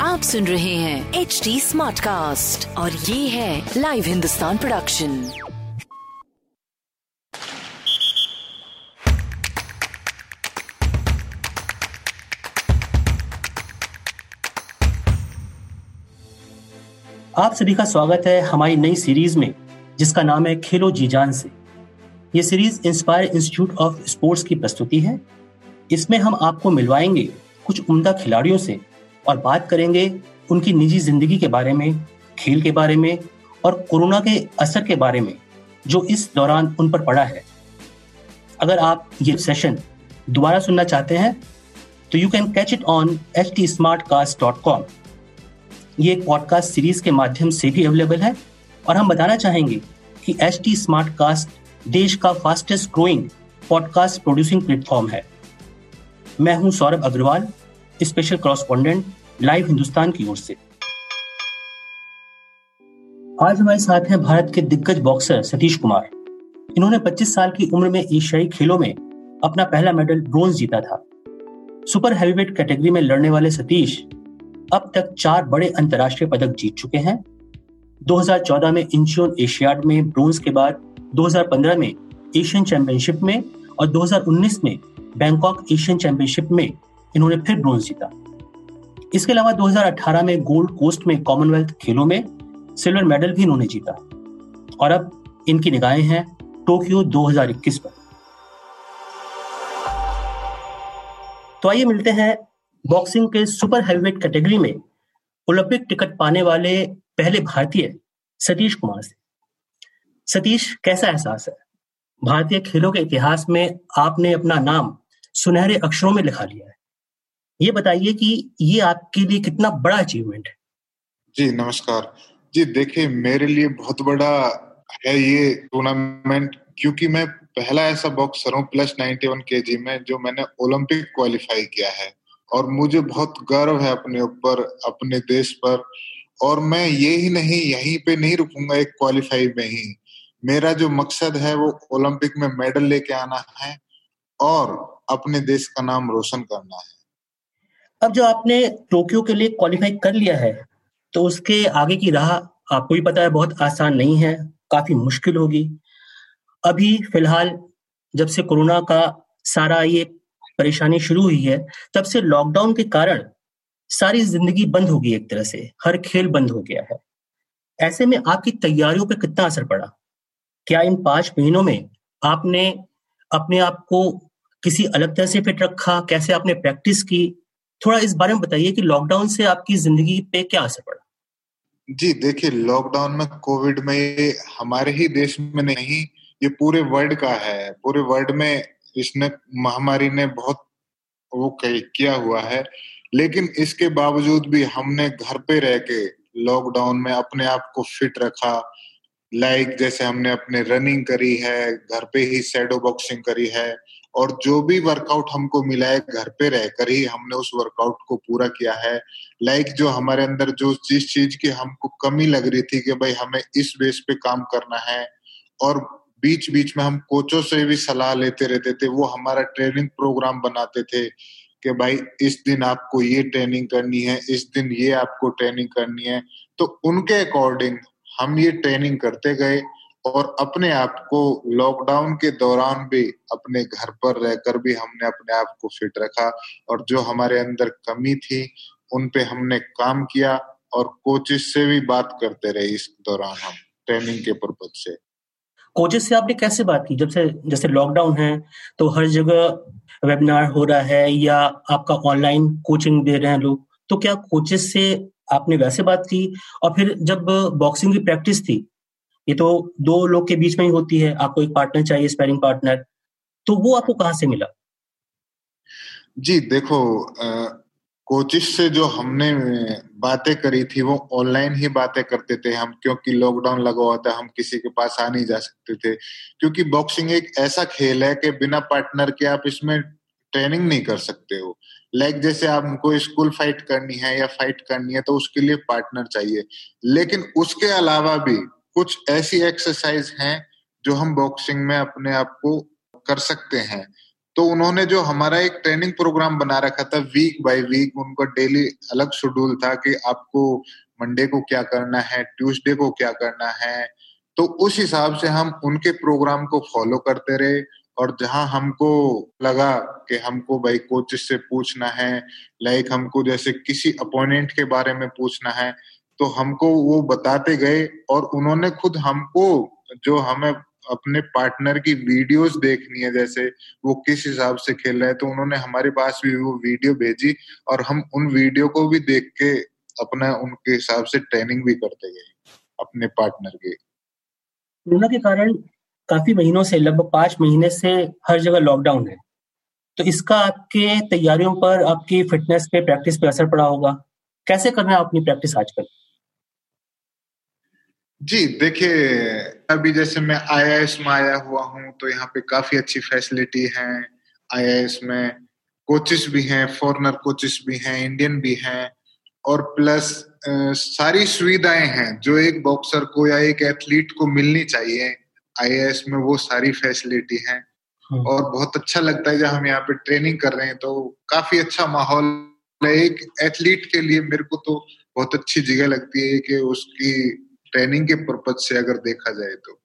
आप सुन रहे हैं एच डी स्मार्ट कास्ट और ये है लाइव हिंदुस्तान प्रोडक्शन आप सभी का स्वागत है हमारी नई सीरीज़ में जिसका नाम है खेलो जी जान से। ये series inspire institute of sports की प्रस्तुति है। इसमें हम आपको मिलवाएँगे कुछ उम्दा खिलाड़ियों से और बात करेंगे उनकी निजी ज़िंदगी के बारे में, खेल के बारे में और कोरोना के असर के बारे में, जो इस दौरान उन पर पड़ा है। अगर आप ये सेशन दोबारा सुनना चाहते हैं तो you can catch it on H T smart cast dot com ये पॉडकास्ट सीरीज़ के माध्यम से भी अवेलेबल है और हम बताना चाहेंगे कि एच टी स्मार्ट कास्ट देश का fastest growing podcast producing platform है। मैं हूँ Saurabh Agarwal special correspondent live Hindustan की ओर से। आज हमारे साथ हैं भारत के दिग्गज बॉक्सर सतीश कुमार। इन्होंने 25 साल की उम्र में एशियाई खेलों में अपना पहला मेडल ब्रोंज जीता था। सुपर हेवीवेट कैटेगरी में लड़ने वाले सतीश अब तक चार बड़े अंतर्राष्ट्रीय पदक जीत चुके हैं। 2014 में इंचियोन एशियाड में ब्रोंज के बाद 2015 में एशियन चैंपियनशिप में और 2019 में बैंकॉक एशियन चैंपियनशिप में इन्होंने फिर ब्रोंज जीता। इसके अलावा 2018 में गोल्ड कोस्ट में कॉमनवेल्थ खेलों में सिल्वर मेडल भी इन्होंने जीता। और अब इनकी निगाहें हैं टोक्यो 2021 पर। तो आइए मिलते हैं बॉक्सिंग के सुपर हैवीवेट कैटेगरी में ओलंपिक टिकट पाने वाले पहले भारतीय सतीश कुमार से। सतीश, कैसा एहसास है? भारतीय खेलों के इतिहास में आपने अपना नाम सुनहरे अक्षरों में लिखा लिया है। ये बताइए कि ये आपके लिए कितना बड़ा अचीवमेंट है? जी, नमस्कार। जी, देखिए, मेरे लिए बहुत बड़ा है ये टूर्नामेंट क्योंकि मैं पहला ऐसा बॉक्सर हूँ प्लस नाइन्टी वन के जी में, जो मैंने ओलंपिक क्वालिफाई किया है। और मुझे बहुत गर्व है अपने ऊपर, अपने देश पर। और मैं ये ही नहीं, यहीं पे नहीं रुकूँगा, एक क्वालिफाई में ही। मेरा जो मकसद है, वो ओलंपिक में मेडल लेके आना है। और अपने देश का नाम रोशन करना है। अब जो आपने टोक्यो के लिए क्वालिफाई कर लिया है तो उसके आगे की राह आपको भी पता है बहुत आसान नहीं है, काफ़ी मुश्किल होगी। अभी फ़िलहाल जब से कोरोना का सारा ये परेशानी शुरू हुई है, तब से लॉकडाउन के कारण सारी ज़िंदगी बंद हो गई एक तरह से, हर खेल बंद हो गया है। ऐसे में आपकी तैयारियों पर कितना असर पड़ा? क्या इन पाँच महीनों में आपने अपने आप को किसी अलग तरह से फिट रखा, कैसे आपने प्रैक्टिस की? थोड़ा इस बारे में बताइए कि लॉकडाउन से आपकी ज़िंदगी पे क्या असर पड़ा? जी, देखिए लॉकडाउन में कोविड में हमारे ही देश में नहीं, ये पूरे वर्ल्ड का है। पूरे वर्ल्ड में इसने, महामारी ने बहुत वो किया हुआ है। लेकिन इसके बावजूद भी हमने घर पे रह के लॉकडाउन में अपने आप को फिट रखा। लाइक जैसे हमने अपने रनिंग करी है, घर पे ही सैडो बॉक्सिंग करी है। और जो भी वर्कआउट हमको मिला है, घर पे रहकर ही हमने उस वर्कआउट को पूरा किया है। लाइक जो हमारे अंदर जो जिस चीज़ की हमको कमी लग रही थी कि भाई हमें इस बेस पे काम करना है, और बीच बीच में हम कोचों से भी सलाह लेते रहते थे, वो हमारा ट्रेनिंग प्रोग्राम बनाते थे कि भाई इस दिन आपको ये ट्रेनिंग करनी है, इस दिन ये आपको ट्रेनिंग करनी है। तो उनके अकॉर्डिंग हम ये ट्रेनिंग करते गए और अपने आप को लॉकडाउन के दौरान भी अपने घर पर रहकर भी हमने अपने आप को फिट रखा और जो हमारे अंदर कमी थी, उन पे हमने काम किया और कोचेस से भी बात करते रहे इस दौरान हम ट्रेनिंग के पर्पज से। कोचेस से आपने कैसे बात की? जब से, जैसे लॉकडाउन है तो हर जगह वेबिनार हो रहा है या आपका ऑनलाइन कोचिंग दे रहे हैं लोग तो क्या कोचेस से आपने वैसे बात की? और फिर जब बॉक्सिंग की प्रैक्टिस थी ये तो दो लोग के बीच में ही होती है। आपको एक पार्टनर चाहिए स्पेरिंग पार्टनर तो वो आपको कहाँ से मिला? जी, देखो कोचिस से जो हमने बातें करी थी, वो ऑनलाइन ही बातें करते थे हम, क्योंकि लॉकडाउन लगा हुआ था, हम किसी के पास आ नहीं जा सकते थे। क्योंकि बॉक्सिंग एक ऐसा खेल है कि बिना पार्टनर के आप इसमें ट्रेनिंग नहीं कर सकते हो। लाइक जैसे आपको स्कूल फाइट करनी है या फाइट करनी है तो उसके लिए पार्टनर चाहिए। लेकिन उसके अलावा भी कुछ ऐसी एक्सरसाइज हैं जो हम बॉक्सिंग में अपने आप को कर सकते हैं। तो उन्होंने जो हमारा एक ट्रेनिंग प्रोग्राम बना रखा था वीक बाय वीक उनका डेली अलग शेड्यूल था कि आपको मंडे को क्या करना है ट्यूसडे को क्या करना है। तो उस हिसाब से हम उनके प्रोग्राम को फॉलो करते रहे और जहाँ हमको लगा कि हमको भाई कोच से पूछना है लाइक हमको जैसे किसी अपोनेंट के बारे में पूछना है तो हमको वो बताते गए और उन्होंने खुद हमको जो हमें अपने पार्टनर की वीडियोस देखनी है, जैसे वो किस हिसाब से खेल रहे हैं तो उन्होंने हमारे पास भी वो वीडियो भेजी और हम उन वीडियो को भी देख के अपना उनके हिसाब से ट्रेनिंग भी करते गए, अपने पार्टनर के। कोरोना के कारण काफ़ी महीनों से, लगभग पाँच महीने से हर जगह लॉकडाउन है। तो इसका आपके तैयारियों पर आपकी फिटनेस पे प्रैक्टिस पे असर पड़ा होगा। कैसे करना है अपनी प्रैक्टिस आजकल? जी देखिए अभी जैसे मैं आईआईएस में आया हुआ हूँ तो यहाँ पे काफ़ी अच्छी फैसिलिटी है। आईआईएस में कोचेस भी हैं फॉरनर कोचेस भी हैं इंडियन भी हैं। और प्लस आ, सारी सुविधाएँ हैं जो एक बॉक्सर को या एक एथलीट को मिलनी चाहिए आईएएस में वो सारी फैसिलिटी है। हाँ। और बहुत अच्छा लगता है जब हम यहाँ पे ट्रेनिंग कर रहे हैं तो काफ़ी अच्छा माहौल है। एक एथलीट के लिए मेरे को तो बहुत अच्छी जगह लगती है कि उसकी ट्रेनिंग के पर्पज से अगर देखा जाए तो।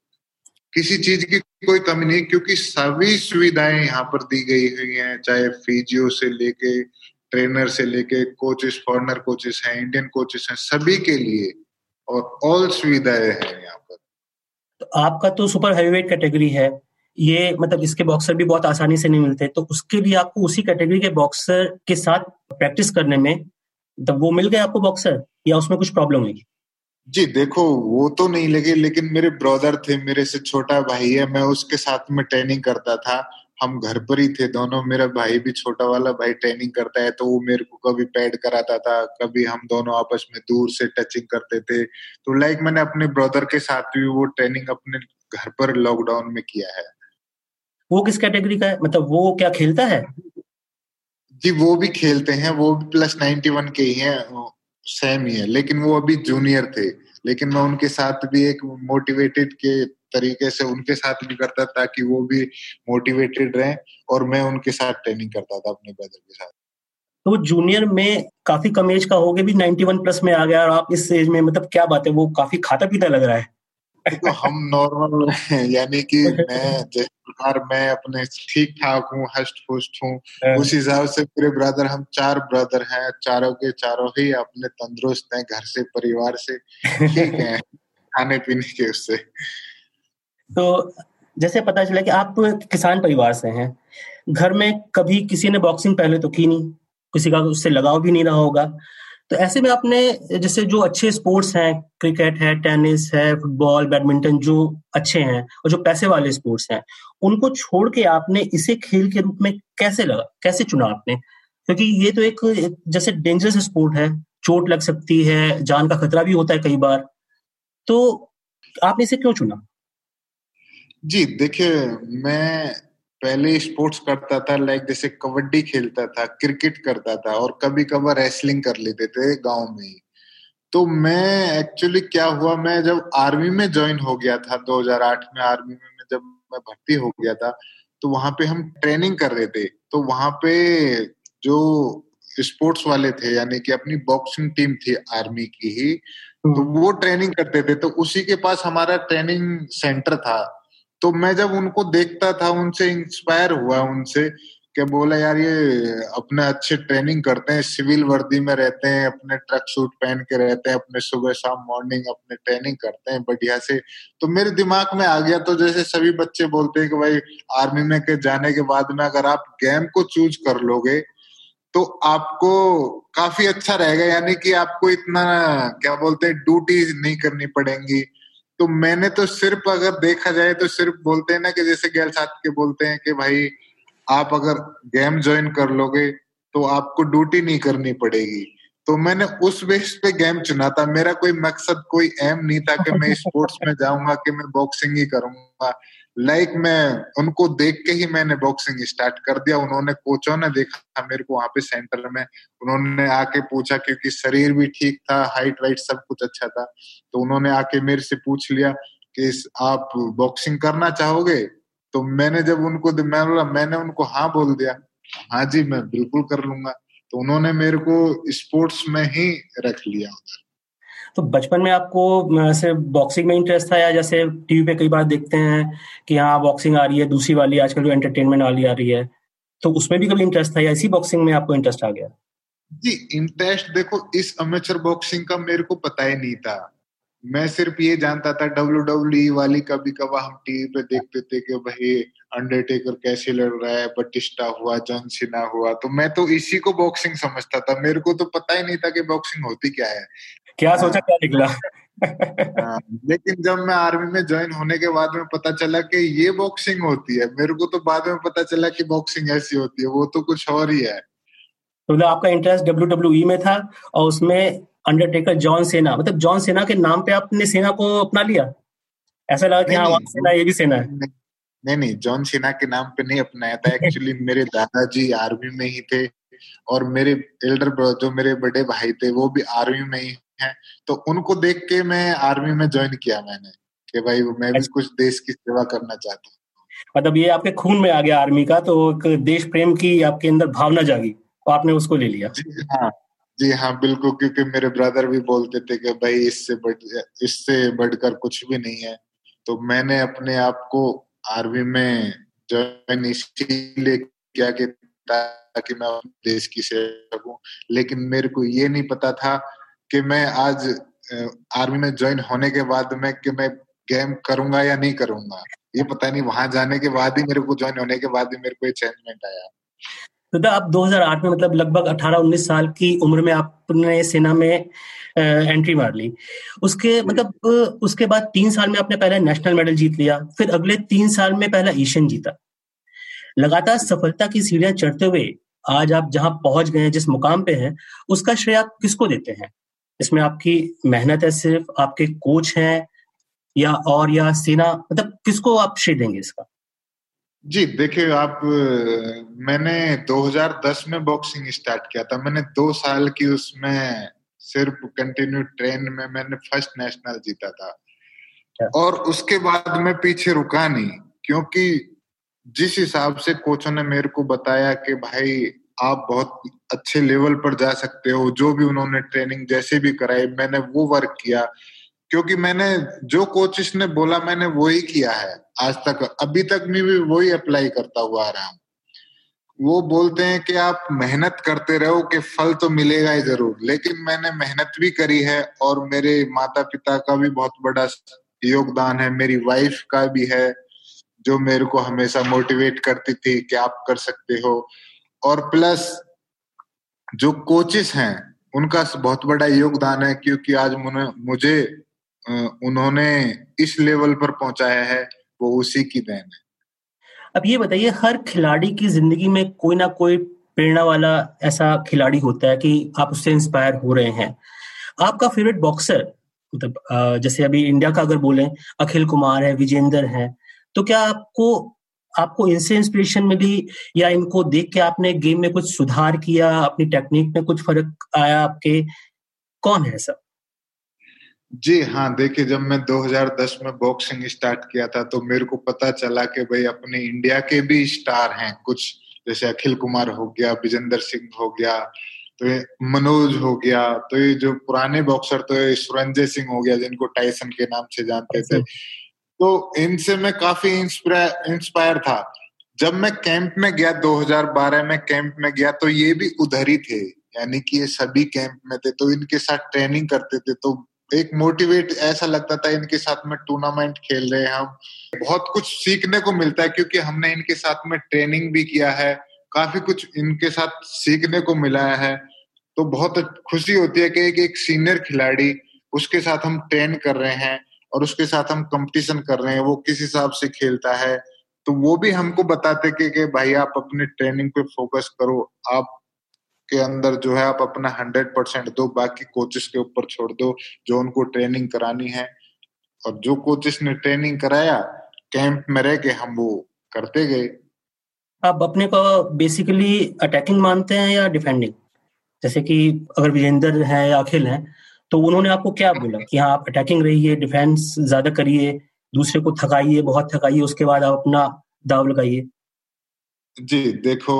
किसी चीज़ की कोई कमी नहीं, क्योंकि सभी सुविधाएँ यहाँ पर दी गई हुई हैं, चाहे फिजियो से लेके, ट्रेनर से लेके, कोचेस, फॉरनर कोचेस हैं, इंडियन कोचेस हैं, सभी के लिए और ऑल सुविधाएँ हैं यहाँ पर। तो आपका तो सुपर हैवीवेट कैटेगरी है, ये मतलब इसके बॉक्सर भी बहुत आसानी से नहीं मिलते तो उसके लिए आपको उसी कैटेगरी के बॉक्सर के साथ प्रैक्टिस करने में, तब वो मिल गए आपको बॉक्सर या उसमें कुछ प्रॉब्लम हुई जी देखो वो तो नहीं लगे लेकिन मेरे ब्रदर थे मेरे से छोटा भाई है मैं उसके साथ में ट्रेनिंग करता था। हम घर पर ही थे दोनों मेरा भाई भी छोटा वाला भाई ट्रेनिंग करता है तो वो मेरे को कभी पैड कराता था कभी हम दोनों आपस में दूर से टचिंग करते थे। तो लाइक मैंने अपने ब्रदर के साथ भी वो ट्रेनिंग अपने घर पर लॉकडाउन में किया है। वो किस कैटेगरी का है? मतलब वो क्या खेलता है? जी वो भी खेलते हैं वो भी प्लस नाइन्टी वन के ही हैं। सेम ही है। लेकिन वो अभी जूनियर थे। लेकिन मैं उनके साथ भी एक मोटिवेटेड के तरीके से उनके साथ भी करता ताकि वो भी मोटिवेटेड रहे और मैं उनके साथ ट्रेनिंग करता था अपने ब्रदर के साथ। तो वो जूनियर में काफ़ी कम एज का हो गया भी 91 प्लस में आ गया और आप इस एज में मतलब क्या बात है, वो काफ़ी खाता पीता लग रहा है। तो हम नॉर्मल यानी कि मैं जिस प्रकार मैं अपने ठीक ठाक हूँ हस्ट पुष्ट हूँ हाँ। उस हिसाब से मेरे ब्रदर हम चार ब्रदर हैं चारों के चारों ही अपने तंदुरुस्त हैं घर से परिवार से ठीक है खाने पीने के उससे। तो जैसे पता चला कि आप किसान परिवार से हैं घर में कभी किसी ने बॉक्सिंग पहले तो की नहीं? किसी का उससे लगाव भी नहीं रहा होगा? तो ऐसे में आपने, जैसे जो अच्छे स्पोर्ट्स हैं क्रिकेट है टेनिस है फुटबॉल बैडमिंटन जो अच्छे हैं और जो पैसे वाले स्पोर्ट्स हैं, उनको छोड़ के आपने इसे खेल के रूप में कैसे लगा, कैसे चुना आपने? क्योंकि ये तो एक जैसे डेंजरस स्पोर्ट है, चोट लग सकती है, जान का खतरा भी होता है कई बार। तो आपने इसे क्यों चुना? जी, देखिए, मैं पहले स्पोर्ट्स करता था लाइक जैसे कबड्डी खेलता था क्रिकेट करता था और कभी कभार रेसलिंग कर लेते थे गाँव में ही। तो मैं एक्चुअली क्या हुआ मैं जब आर्मी में ज्वाइन हो गया था 2008 में आर्मी में जब मैं भर्ती हो गया था तो वहाँ पे हम ट्रेनिंग कर रहे थे। तो वहाँ पे जो स्पोर्ट्स वाले थे यानी कि अपनी बॉक्सिंग टीम थी आर्मी की ही तो हम्म। वो ट्रेनिंग करते थे। तो उसी के पास हमारा ट्रेनिंग सेंटर था। तो मैं जब उनको देखता था, उनसे इंस्पायर हुआ, उनसे क्या बोला, यार, ये अपने अच्छे ट्रेनिंग करते हैं, सिविल वर्दी में रहते हैं, अपने ट्रक सूट पहन के रहते हैं, अपने सुबह शाम मॉर्निंग अपने ट्रेनिंग करते हैं, बढ़िया से। तो मेरे दिमाग में आ गया तो जैसे सभी बच्चे बोलते हैं कि भाई आर्मी में के जाने के बाद में अगर आप गेम को चूज़ कर लोगे तो आपको काफ़ी अच्छा रहेगा। यानी कि आपको इतना, क्या बोलते हैं ड्यूटी नहीं करनी पड़ेंगी। तो मैंने तो सिर्फ़ अगर देखा जाए तो सिर्फ़ बोलते हैं ना कि जैसे गैल साथ के बोलते हैं कि भाई आप अगर गेम ज्वाइन कर लोगे तो आपको ड्यूटी नहीं करनी पड़ेगी। तो मैंने उस बेस पे गेम चुना था। मेरा कोई मकसद कोई एम नहीं था कि मैं स्पोर्ट्स में जाऊँगा कि मैं बॉक्सिंग ही करूँगा। लाइक like मैं उनको देख के ही मैंने बॉक्सिंग स्टार्ट कर दिया। उन्होंने कोचों ने देखा, मेरे को वहाँ पे सेंटर में उन्होंने आके पूछा क्योंकि शरीर भी ठीक था हाइट वाइट सब कुछ अच्छा था। तो उन्होंने आके मेरे से पूछ लिया कि आप बॉक्सिंग करना चाहोगे? तो मैंने जब उनको मैं बोला, मैंने उनको हाँ बोल दिया। हाँ जी, मैं बिल्कुल कर लूँगा। तो उन्होंने मेरे को स्पोर्ट्स में ही रख लिया उधर। तो बचपन में आपको सिर्फ़ बॉक्सिंग में इंटरेस्ट था या जैसे टीवी पे कई बार देखते हैं कि हाँ बॉक्सिंग आ रही है, दूसरी वाली आजकल जो एंटरटेनमेंट वाली आ रही है तो उसमें भी कभी इंटरेस्ट था या इसी बॉक्सिंग में आपको इंटरेस्ट आ गया? जी इंटरेस्ट देखो, इस अमेचर बॉक्सिंग का मेरे को पता ही नहीं था। मैं सिर्फ़ ये जानता था डब्ल्यू डब्ल्यू e वाली कभी कभी हम टीवी पे देखते थे कि भाई अंडरटेकर कैसे लड़ रहा है बटिस्टा हुआ जॉन सिना हुआ तो मैं तो इसी को बॉक्सिंग समझता था। मेरे को तो पता ही नहीं था कि बॉक्सिंग होती क्या है। क्या सोचा क्या निकला? हाँ, लेकिन जब मैं आर्मी में ज्वाइन होने के बाद में पता चला कि ये बॉक्सिंग होती है मेरे को तो बाद में पता चला कि बॉक्सिंग ऐसी होती है वो तो कुछ और ही है। तो मतलब आपका इंटरेस्ट डब्ल्यू डब्ल्यू में था और उसमें अंडरटेकर जॉन सेना मतलब जॉन सेना के नाम पे आपने सेना को अपना लिया? ऐसा लगा कि हाँ सेना ये भी सेना है। नहीं नहीं जॉन सेना के नाम पे नहीं अपनाया था। एक्चुअली मेरे दादाजी आर्मी में ही थे और मेरे एल्डर जो मेरे बड़े भाई थे वो भी आर्मी में ही हैं। तो उनको देख के मैं आर्मी में ज्वाइन किया मैंने कि भाई मैं भी कुछ देश की सेवा करना चाहता हूँ। मतलब ये आपके खून में आ गया आर्मी का तो एक देश प्रेम की आपके अंदर भावना जागी तो आपने उसको ले लिया। जी हाँ जी हाँ बिल्कुल क्योंकि मेरे ब्रदर भी बोलते थे कि भाई इससे बढ़ इससे बढ़कर कुछ भी नहीं है। तो मैंने अपने आप को आर्मी में ज्वाइन इसीलिए किया कि ताकि मैं देश की सेवा करूँ। लेकिन मेरे को ये नहीं पता था कि मैं आज आर्मी में ज्वाइन होने के बाद में कि मैं गेम करूँगा या नहीं करूँगा। ये पता नहीं वहाँ जाने के बाद ही मेरे को ज्वाइन होने के बाद ही मेरे को चेंजमेंट आया। तो आप 2008 में मतलब लगभग 18-19 साल की उम्र में आपने सेना में एंट्री मार ली। उसके मतलब उसके बाद तीन साल में आपने पहले नेशनल मेडल जीत लिया फिर अगले तीन साल में पहला एशियन जीता। लगातार सफलता की सीढ़ियाँ चढ़ते हुए आज आप जहाँ पहुँच गए हैं जिस मुकाम पे हैं उसका श्रेय आप किसको देते हैं? इसमें आपकी मेहनत है सिर्फ़ आपके कोच हैं या और या सेना मतलब किसको आप श्रेय देंगे इसका? जी देखिए आप मैंने 2010 में बॉक्सिंग स्टार्ट किया था। मैंने दो साल की उसमें सिर्फ़ कंटिन्यू ट्रेन में मैंने फ़र्स्ट नेशनल जीता था। और उसके बाद मैं पीछे रुका नहीं क्योंकि जिस हिसाब से कोचों ने मेरे को बताया कि भाई आप बहुत अच्छे लेवल पर जा सकते हो, जो भी उन्होंने ट्रेनिंग जैसे भी कराई, मैंने वो वर्क किया। क्योंकि मैंने जो कोचिस ने बोला, मैंने वो ही किया है आज तक। अभी तक मैं भी वही अप्लाई करता हुआ आ रहा हूँ। वो बोलते हैं कि आप मेहनत करते रहो कि फल तो मिलेगा ही ज़रूर। लेकिन मैंने मेहनत भी करी है और मेरे माता पिता का भी बहुत बड़ा योगदान है। मेरी वाइफ का भी है, जो मेरे को हमेशा मोटिवेट करती थी कि आप कर सकते हो। और प्लस जो कोचेस हैं, उनका बहुत बड़ा योगदान है क्योंकि आज मुझे उन्होंने इस लेवल पर पहुँचाया है, वो उसी की देन है। अब ये बताइए, हर खिलाड़ी की ज़िंदगी में कोई ना कोई प्रेरणा वाला ऐसा खिलाड़ी होता है कि आप उससे इंस्पायर हो रहे हैं। आपका फेवरेट बॉक्सर मतलब जैसे अभी इंडिया का अगर बोलें, अखिल कुमार है, विजेंद्र है तो क्या आपको आपको इनसे इंस्पिरेशन मिली या इनको देख के आपने गेम में कुछ सुधार किया अपनी टेक्निक में कुछ फ़र्क आया आपके? कौन है सब? जी हाँ देखिए जब मैं 2010 में बॉक्सिंग स्टार्ट किया था तो मेरे को पता चला कि भाई अपने इंडिया के भी स्टार हैं कुछ। जैसे अखिल कुमार हो गया विजेंद्र सिंह हो गया तो ये मनोज हो गया तो ये जो पुराने बॉक्सर तो सुरंजय सिंह हो गया जिनको टाइसन के नाम से जानते थे। तो इनसे मैं काफ़ी इंस्पायर था। जब मैं कैंप में गया 2012 में कैंप में गया तो ये भी उधर ही थे। यानी कि ये सभी कैंप में थे तो इनके साथ ट्रेनिंग करते थे। तो एक मोटिवेट ऐसा लगता था इनके साथ में टूर्नामेंट खेल रहे हैं हम। बहुत कुछ सीखने को मिलता है क्योंकि हमने इनके साथ में ट्रेनिंग भी किया है। काफ़ी कुछ इनके साथ सीखने को मिला है। तो बहुत खुशी होती है कि एक, एक सीनियर खिलाड़ी उसके साथ हम ट्रेन कर रहे हैं। और उसके साथ हम कंपटीशन कर रहे हैं वो किस हिसाब से खेलता है तो वो भी हमको बताते कि, कि भाई आप अपने ट्रेनिंग पे फोकस करो आप के अंदर जो है आप अपना हंड्रेड परसेंट दो बाकी कोचेस के ऊपर छोड़ दो जो उनको ट्रेनिंग करानी है। और जो कोचेस ने ट्रेनिंग कराया कैंप में रह के हम वो करते गए। आप अपने को बेसिकली अटैकिंग मानते हैं या डिफेंडिंग जैसे कि अगर विजेंद्र है या अखिल है तो उन्होंने आपको क्या बोला कि हाँ आप अटैकिंग रहिए डिफेंस ज़्यादा करिए, दूसरे को थकाइए, बहुत थकाइए, उसके बाद आप अपना दाव लगाइए। जी, देखो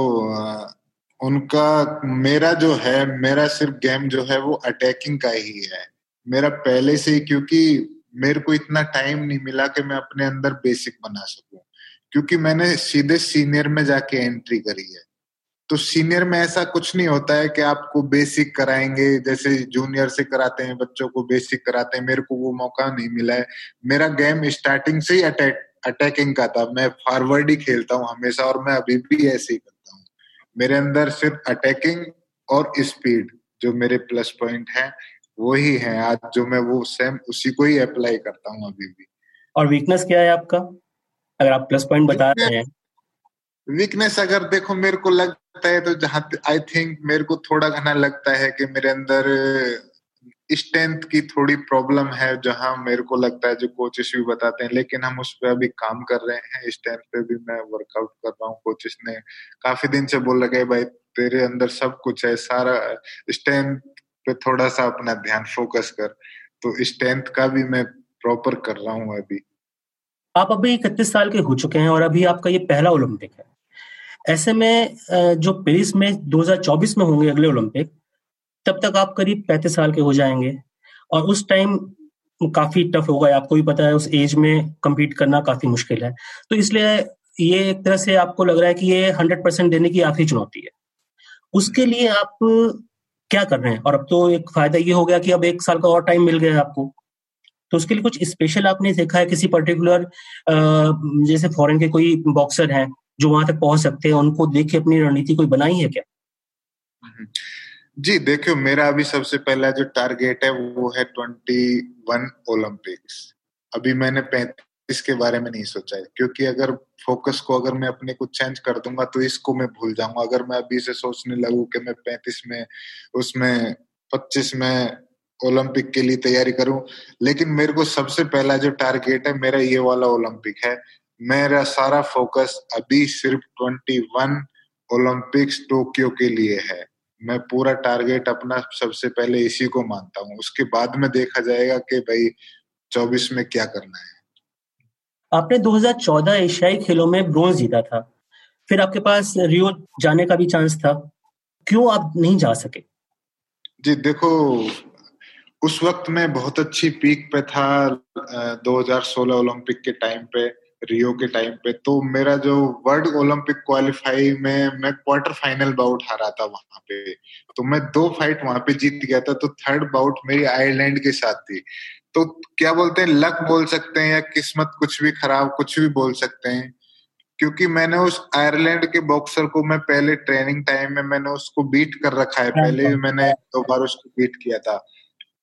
उनका, मेरा जो है, मेरा सिर्फ़ गेम जो है वो अटैकिंग का ही है। मेरा पहले से ही, क्योंकि मेरे को इतना टाइम नहीं मिला कि मैं अपने अंदर बेसिक बना सकूँ। क्योंकि मैंने सीधे सीनियर में जाके एंट्री करी है। तो सीनियर में ऐसा कुछ नहीं होता है कि आपको बेसिक कराएँगे जैसे जूनियर से कराते हैं बच्चों को बेसिक कराते हैं मेरे को वो मौका नहीं मिला है। मेरा गेम स्टार्टिंग से ही अटैक अटैकिंग का था। मैं फॉरवर्ड ही खेलता हूँ हमेशा और मैं अभी भी ऐसे ही करता हूँ। मेरे अंदर सिर्फ़ अटैकिंग और स्पीड जो मेरे प्लस पॉइंट है वो ही है। आज जो मैं वो सेम उसी को ही अप्लाई करता हूँ अभी भी। और वीकनेस क्या है आपका? अगर आप प्लस पॉइंट बता रहे हैं। वीकनेस अगर देखो मेरे को लगता है तो जहाँ आई थिंक मेरे को थोड़ा घना लगता है कि मेरे अंदर स्ट्रेंथ की थोड़ी प्रॉब्लम है, जहाँ मेरे को लगता है जो कोचेस भी बताते हैं, लेकिन हम उस पर अभी काम कर रहे हैं स्ट्रेंथ पे भी मैं वर्कआउट कर रहा हूँ। कोचेस ने काफ़ी दिन से बोल लगे भाई, तेरे अंदर सब कुछ है, सारा स्ट्रेंथ पे थोड़ा सा अपना ध्यान फोकस कर। तो स्ट्रेंथ का भी मैं प्रॉपर कर रहा हूँ अभी। आप अभी इकतीस साल के हो चुके हैं और अभी आपका ये पहला ओलंपिक है। ऐसे में जो पेरिस में 2024 में होंगे अगले ओलंपिक, तब तक आप करीब पैंतीस साल के हो जाएँगे। और उस टाइम काफ़ी टफ होगा, आपको भी पता है, उस एज में कम्पीट करना काफ़ी मुश्किल है। तो इसलिए ये एक तरह से आपको लग रहा है कि ये हंड्रेड परसेंट देने की आखिरी चुनौती है। उसके लिए आप क्या कर रहे हैं? और अब तो एक फ़ायदा ये हो गया कि अब एक साल का और टाइम मिल गया आपको। तो उसके लिए कुछ स्पेशल आपने देखा है, किसी पर्टिकुलर जैसे फॉरेन के कोई बॉक्सर हैं जो वहाँ तक पहुँच सकते हैं, उनको देख के अपनी रणनीति कोई बनाई है क्या? हम्म। जी देखियो मेरा अभी सबसे पहला जो टारगेट है, वो है ट्वेंटी वन ओलंपिक्स अभी मैंने पैंतीस के बारे में नहीं सोचा है, क्योंकि अगर फोकस को अगर मैं अपने को चेंज कर दूँगा तो इसको मैं भूल जाऊँगा। अगर मैं अभी से सोचने लगू कि मैं पैंतीस में, उसमें पच्चीस में ओलंपिक के लिए तैयारी करूँ, लेकिन मेरे को सबसे पहला जो टारगेट है, मेरा ये वाला ओलंपिक है मेरा सारा फोकस अभी सिर्फ़ ट्वेंटी वन ओलंपिक्स टोक्यो के लिए है। मैं पूरा टारगेट अपना सबसे पहले इसी को मानता हूँ। उसके बाद में देखा जाएगा कि भाई चौबीस में क्या करना है। आपने 2014 एशियाई खेलों में ब्रोंज जीता था। फिर आपके पास रियो जाने का भी चांस था। क्यों आप नहीं जा सके? जी देखो उस वक्त मैं बहुत अच्छी पीक पे था 2016 ओलंपिक के टाइम पे। रियो के टाइम पे तो मेरा जो वर्ल्ड ओलंपिक क्वालिफाई में मैं क्वार्टर फाइनल बाउट हारा था वहाँ पे। तो मैं दो फाइट वहाँ पे जीत गया था तो थर्ड बाउट मेरी आयरलैंड के साथ थी। तो क्या बोलते हैं लक बोल सकते हैं या किस्मत कुछ भी खराब कुछ भी बोल सकते हैं। क्योंकि मैंने उस आयरलैंड के बॉक्सर को मैं पहले ट्रेनिंग टाइम में मैंने उसको बीट कर रखा है। पहले भी मैंने दो बार उसको बीट किया था।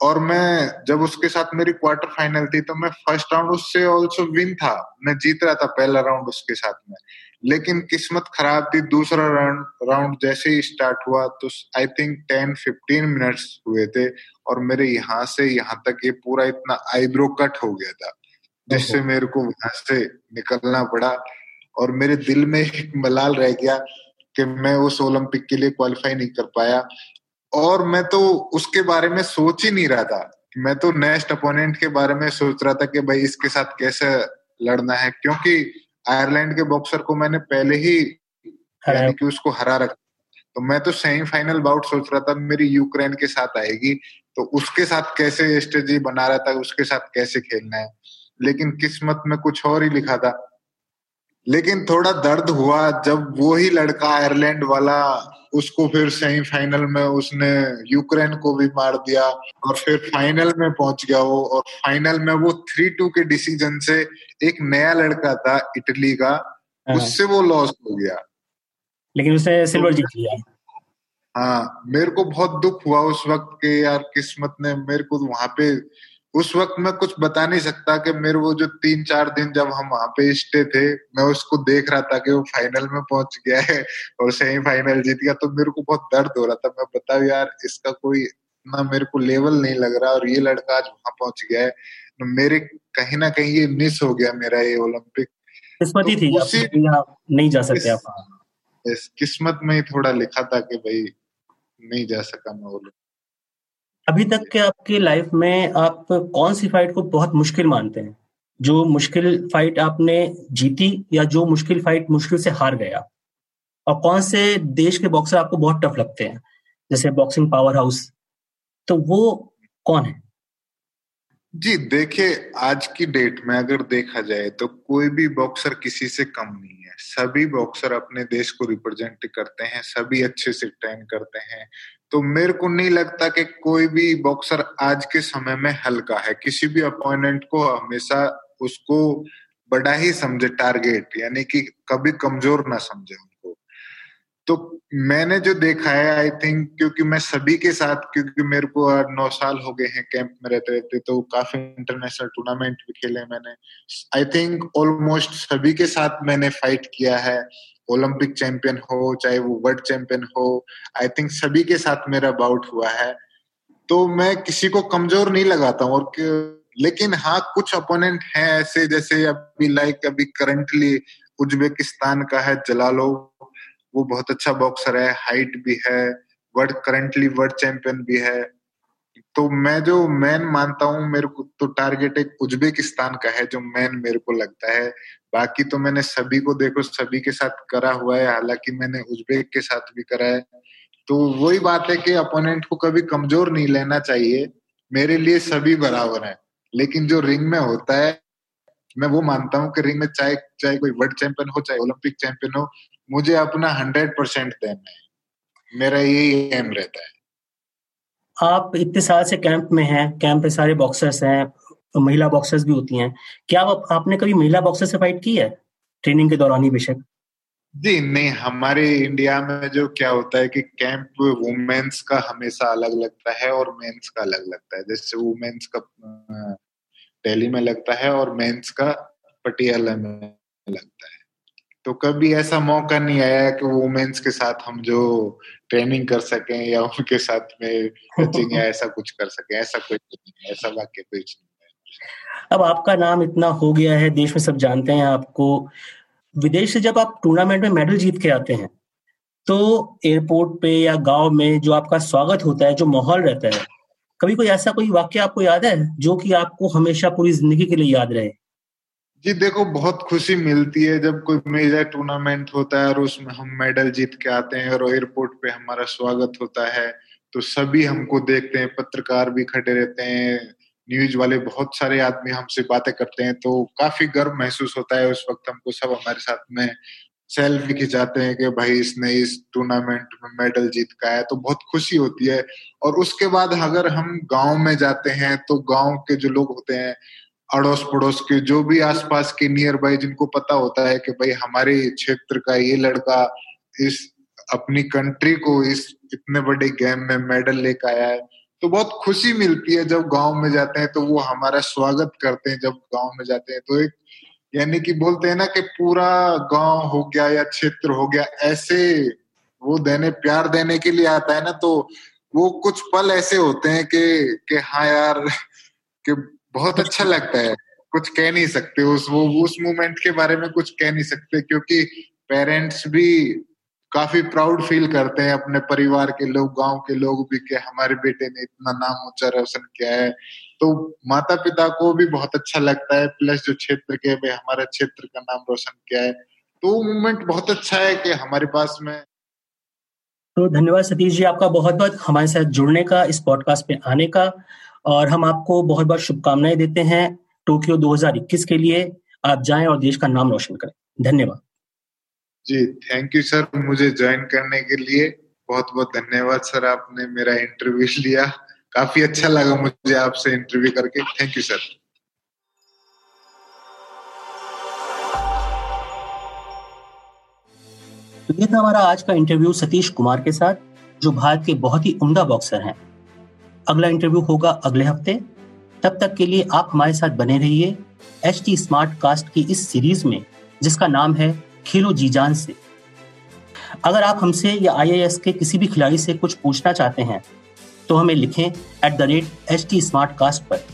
और मैं जब उसके साथ मेरी क्वार्टर फाइनल थी तो मैं फ़र्स्ट राउंड उससे ऑल्सो विन था। मैं जीत रहा था पहला राउंड उसके साथ में। लेकिन किस्मत खराब थी दूसरा राउंड राउंड जैसे ही स्टार्ट हुआ तो I think ten fifteen minutes हुए थे और मेरे यहाँ से यहाँ तक ये पूरा इतना आईब्रो कट हो गया था जिससे मेरे को वहाँ से निकलना पड़ा और मेरे दिल में एक मलाल रह गया कि मैं उस ओलंपिक के लिए क्वालिफाई नहीं कर पाया। और मैं तो उसके बारे में सोच ही नहीं रहा था। मैं तो नेक्स्ट अपोनेंट के बारे में सोच रहा था कि भाई इसके साथ कैसे लड़ना है क्योंकि आयरलैंड के बॉक्सर को मैंने पहले ही यानी कि उसको हरा रखा तो मैं तो सेमीफाइनल बाउट सोच रहा था मेरी यूक्रेन के साथ आएगी तो उसके साथ कैसे स्ट्रेटजी बना रहा था उसके साथ कैसे खेलना है। लेकिन किस्मत में कुछ और ही लिखा था। लेकिन थोड़ा दर्द हुआ जब वो ही लड़का आयरलैंड वाला उसको फिर सेमीफाइनल में उसने यूक्रेन को भी मार दिया और फिर फाइनल में पहुँच गया वो और फाइनल में वो थ्री टू के डिसीज़न से एक नया लड़का था इटली का हाँ। उससे वो लॉस हो गया लेकिन उसने सिल्वर जीत लिया हाँ मेरे को बहुत दुख हुआ उस वक्त के यार किस्मत ने मेरे को वहाँ पे उस वक्त मैं कुछ बता नहीं सकता कि मेरे वो जो तीन चार दिन जब हम वहाँ पे स्टे थे मैं उसको देख रहा था कि वो फाइनल में पहुँच गया है और सेमीफाइनल जीत गया। तो मेरे को बहुत दर्द हो रहा था। मैं बताऊ यार इसका कोई ना मेरे को लेवल नहीं लग रहा और ये लड़का आज वहाँ पहुँच गया है। तो मेरे कहीं ना कहीं ये मिस हो गया मेरा ये ओलंपिक किस्मत ही थी तो उसी नहीं जा सकते आप? किस्मत में ही थोड़ा लिखा था कि भाई नहीं जा सका मैं ओलंपिक अभी तक के आपके लाइफ में आप कौन सी फाइट को बहुत मुश्किल मानते हैं? जो मुश्किल फाइट आपने जीती या जो मुश्किल फाइट मुश्किल से हार गया? और कौन से देश के बॉक्सर आपको बहुत टफ लगते हैं? जैसे बॉक्सिंग पावर हाउस तो वो कौन है? जी, देखिए, आज की डेट में अगर देखा जाए तो कोई भी बॉक्सर किसी से कम नहीं है। सभी बॉक्सर अपने देश को रिप्रेजेंट करते हैं, सभी अच्छे से ट्रेन करते हैं। तो मेरे को नहीं लगता कि कोई भी बॉक्सर आज के समय में हल्का है। किसी भी अपोनेंट को हमेशा उसको बड़ा ही समझे, टारगेट, यानी कि कभी कमज़ोर ना समझे। तो मैंने जो देखा है आई थिंक क्योंकि मैं सभी के साथ, क्योंकि मेरे को नौ साल हो गए हैं कैंप में रहते रहते तो काफ़ी इंटरनेशनल टूर्नामेंट भी खेले मैंने। आई थिंक ऑलमोस्ट सभी के साथ मैंने फाइट किया है। ओलंपिक चैंपियन हो, चाहे वो वर्ल्ड चैंपियन हो आई थिंक सभी के साथ मेरा बाउट हुआ है। तो मैं किसी को कमज़ोर नहीं लगाता हूँ, और लेकिन हाँ कुछ अपोनेंट हैं ऐसे, जैसे अभी लाइक अभी करंटली उज्बेकिस्तान का है जलालो। वो बहुत अच्छा बॉक्सर है हाइट भी है वर्ल्ड करंटली वर्ल्ड चैंपियन भी है। तो मैं जो मैन मानता हूँ, मेरे को तो टारगेट एक उज्बेकिस्तान का है, जो मैन मेरे को लगता है। बाकी तो मैंने सभी को देखो, सभी के साथ करा हुआ है, हालाँकि मैंने उज्बेक के साथ भी करा है। तो वही बात है कि अपोनेंट को कभी कमज़ोर नहीं लेना चाहिए, मेरे लिए सभी बराबर है। लेकिन जो रिंग में होता है, मैं वो मानता हूँ कि रिंग में चाहे चाहे कोई वर्ल्ड चैंपियन हो, चाहे ओलंपिक चैंपियन हो मुझे अपना हंड्रेड परसेंट देना है। मेरा यही एम रहता है। आप इतने साल से कैंप में हैं कैंप में सारे बॉक्सर्स हैं महिला बॉक्सर्स भी होती हैं। क्या आप, आपने कभी महिला बॉक्सर से फाइट की है? ट्रेनिंग के दौरान ही बेशक। जी नहीं हमारे इंडिया में जो क्या होता है कि कैंप वुमेन्स का हमेशा अलग लगता है और मेंस का अलग लगता है। जैसे वुमेन्स का दिल्ली में लगता है और मेंस का पटियाला में लगता है। तो कभी ऐसा मौका नहीं आया कि वुमेन्स के साथ हम जो ट्रेनिंग कर सकें या उनके साथ में कोचिंग या ऐसा कुछ कर सकें, ऐसा कोई नहीं ऐसा वाक्य कुछ नहीं अब आपका नाम इतना हो गया है, देश में सब जानते हैं आपको। विदेश से जब आप टूर्नामेंट में मेडल जीत के आते हैं तो एयरपोर्ट पे या गाँव में जो आपका स्वागत होता है, जो माहौल रहता है, कभी कोई ऐसा कोई वाक्य आपको याद है जो कि आपको हमेशा पूरी ज़िंदगी के लिए याद रहे? जी, देखो, बहुत खुशी मिलती है जब कोई मेजर टूर्नामेंट होता है और उसमें हम मेडल जीत के आते हैं और एयरपोर्ट पे हमारा स्वागत होता है तो सभी हमको देखते हैं, पत्रकार भी खड़े रहते हैं, न्यूज़ वाले बहुत सारे आदमी हमसे बातें करते हैं तो काफ़ी गर्व महसूस होता है उस वक्त हमको सब हमारे साथ में सेल्फी खिंचाते हैं कि भाई इसने इस टूर्नामेंट में मेडल जीत का है तो बहुत खुशी होती है। और उसके बाद अगर हम गाँव में जाते हैं तो गाँव के जो लोग होते हैं अड़ोस पड़ोस के जो भी आसपास के नियर बाई जिनको पता होता है कि भाई हमारे क्षेत्र का ये लड़का इस अपनी कंट्री को इस इतने बड़े गेम में मेडल लेकर आया है तो बहुत खुशी मिलती है जब गाँव में जाते हैं तो वो हमारा स्वागत करते हैं जब गाँव में जाते हैं। तो एक यानी कि बोलते हैं ना कि पूरा गाँव हो गया या क्षेत्र हो गया, ऐसे वो देने, प्यार देने के लिए आता है ना तो वो कुछ पल ऐसे होते हैं कि कि हाँ यार, कि बहुत अच्छा लगता है। कुछ कह नहीं सकते। उस वो उस मोमेंट के बारे में कुछ कह नहीं सकते क्योंकि पेरेंट्स भी काफ़ी प्राउड फील करते हैं अपने परिवार के लोग गाँव के लोग भी कि हमारे बेटे ने इतना नाम ऊँचा रोशन किया है। तो माता पिता को भी बहुत अच्छा लगता है। प्लस जो क्षेत्र के भाई हमारे क्षेत्र का नाम रोशन किया है। तो मूवमेंट बहुत अच्छा है कि हमारे पास में तो धन्यवाद सतीश जी आपका बहुत बहुत हमारे साथ जुड़ने का इस पॉडकास्ट पे आने का। और हम आपको बहुत बहुत शुभकामनाएँ देते हैं टोक्यो 2021 के लिए। आप जाएँ और देश का नाम रोशन करें। धन्यवाद। जी थैंक यू सर मुझे ज्वाइन करने के लिए। बहुत बहुत धन्यवाद सर आपने मेरा इंटरव्यू लिया। काफ़ी अच्छा लगा मुझे आपसे इंटरव्यू करके। थैंक यू सर तो ये था हमारा आज का इंटरव्यू सतीश कुमार के साथ जो भारत के बहुत ही उम्दा बॉक्सर हैं। अगला इंटरव्यू होगा अगले हफ़्ते। तब तक के लिए आप हमारे साथ बने रहिए एच टी स्मार्ट कास्ट की इस सीरीज़ में, जिसका नाम है खेलो जी जान से। अगर आप हमसे या आई के किसी भी खिलाड़ी से कुछ पूछना चाहते हैं तो हमें लिखें at the rate H T smart cast पर।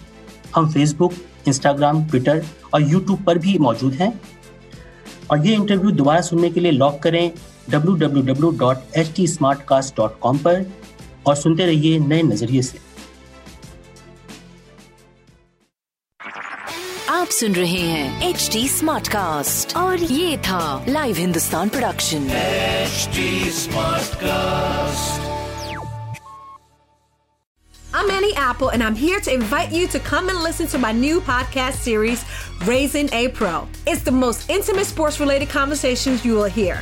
हम फेसबुक इंस्टाग्राम ट्विटर और यूट्यूब पर भी मौजूद हैं। और ये इंटरव्यू दोबारा सुनने के लिए लॉग करें www.htsmartcast.com पर। और सुनते रहिए नए नजरिए से आप सुन रहे हैं एच डी स्मार्ट कास्ट और ये था live Hindustan production smart cast I'm Annie Apple, and I'm here to invite you to come and listen to my new podcast series, Raising a Pro. It's the most intimate sports related conversations you will hear.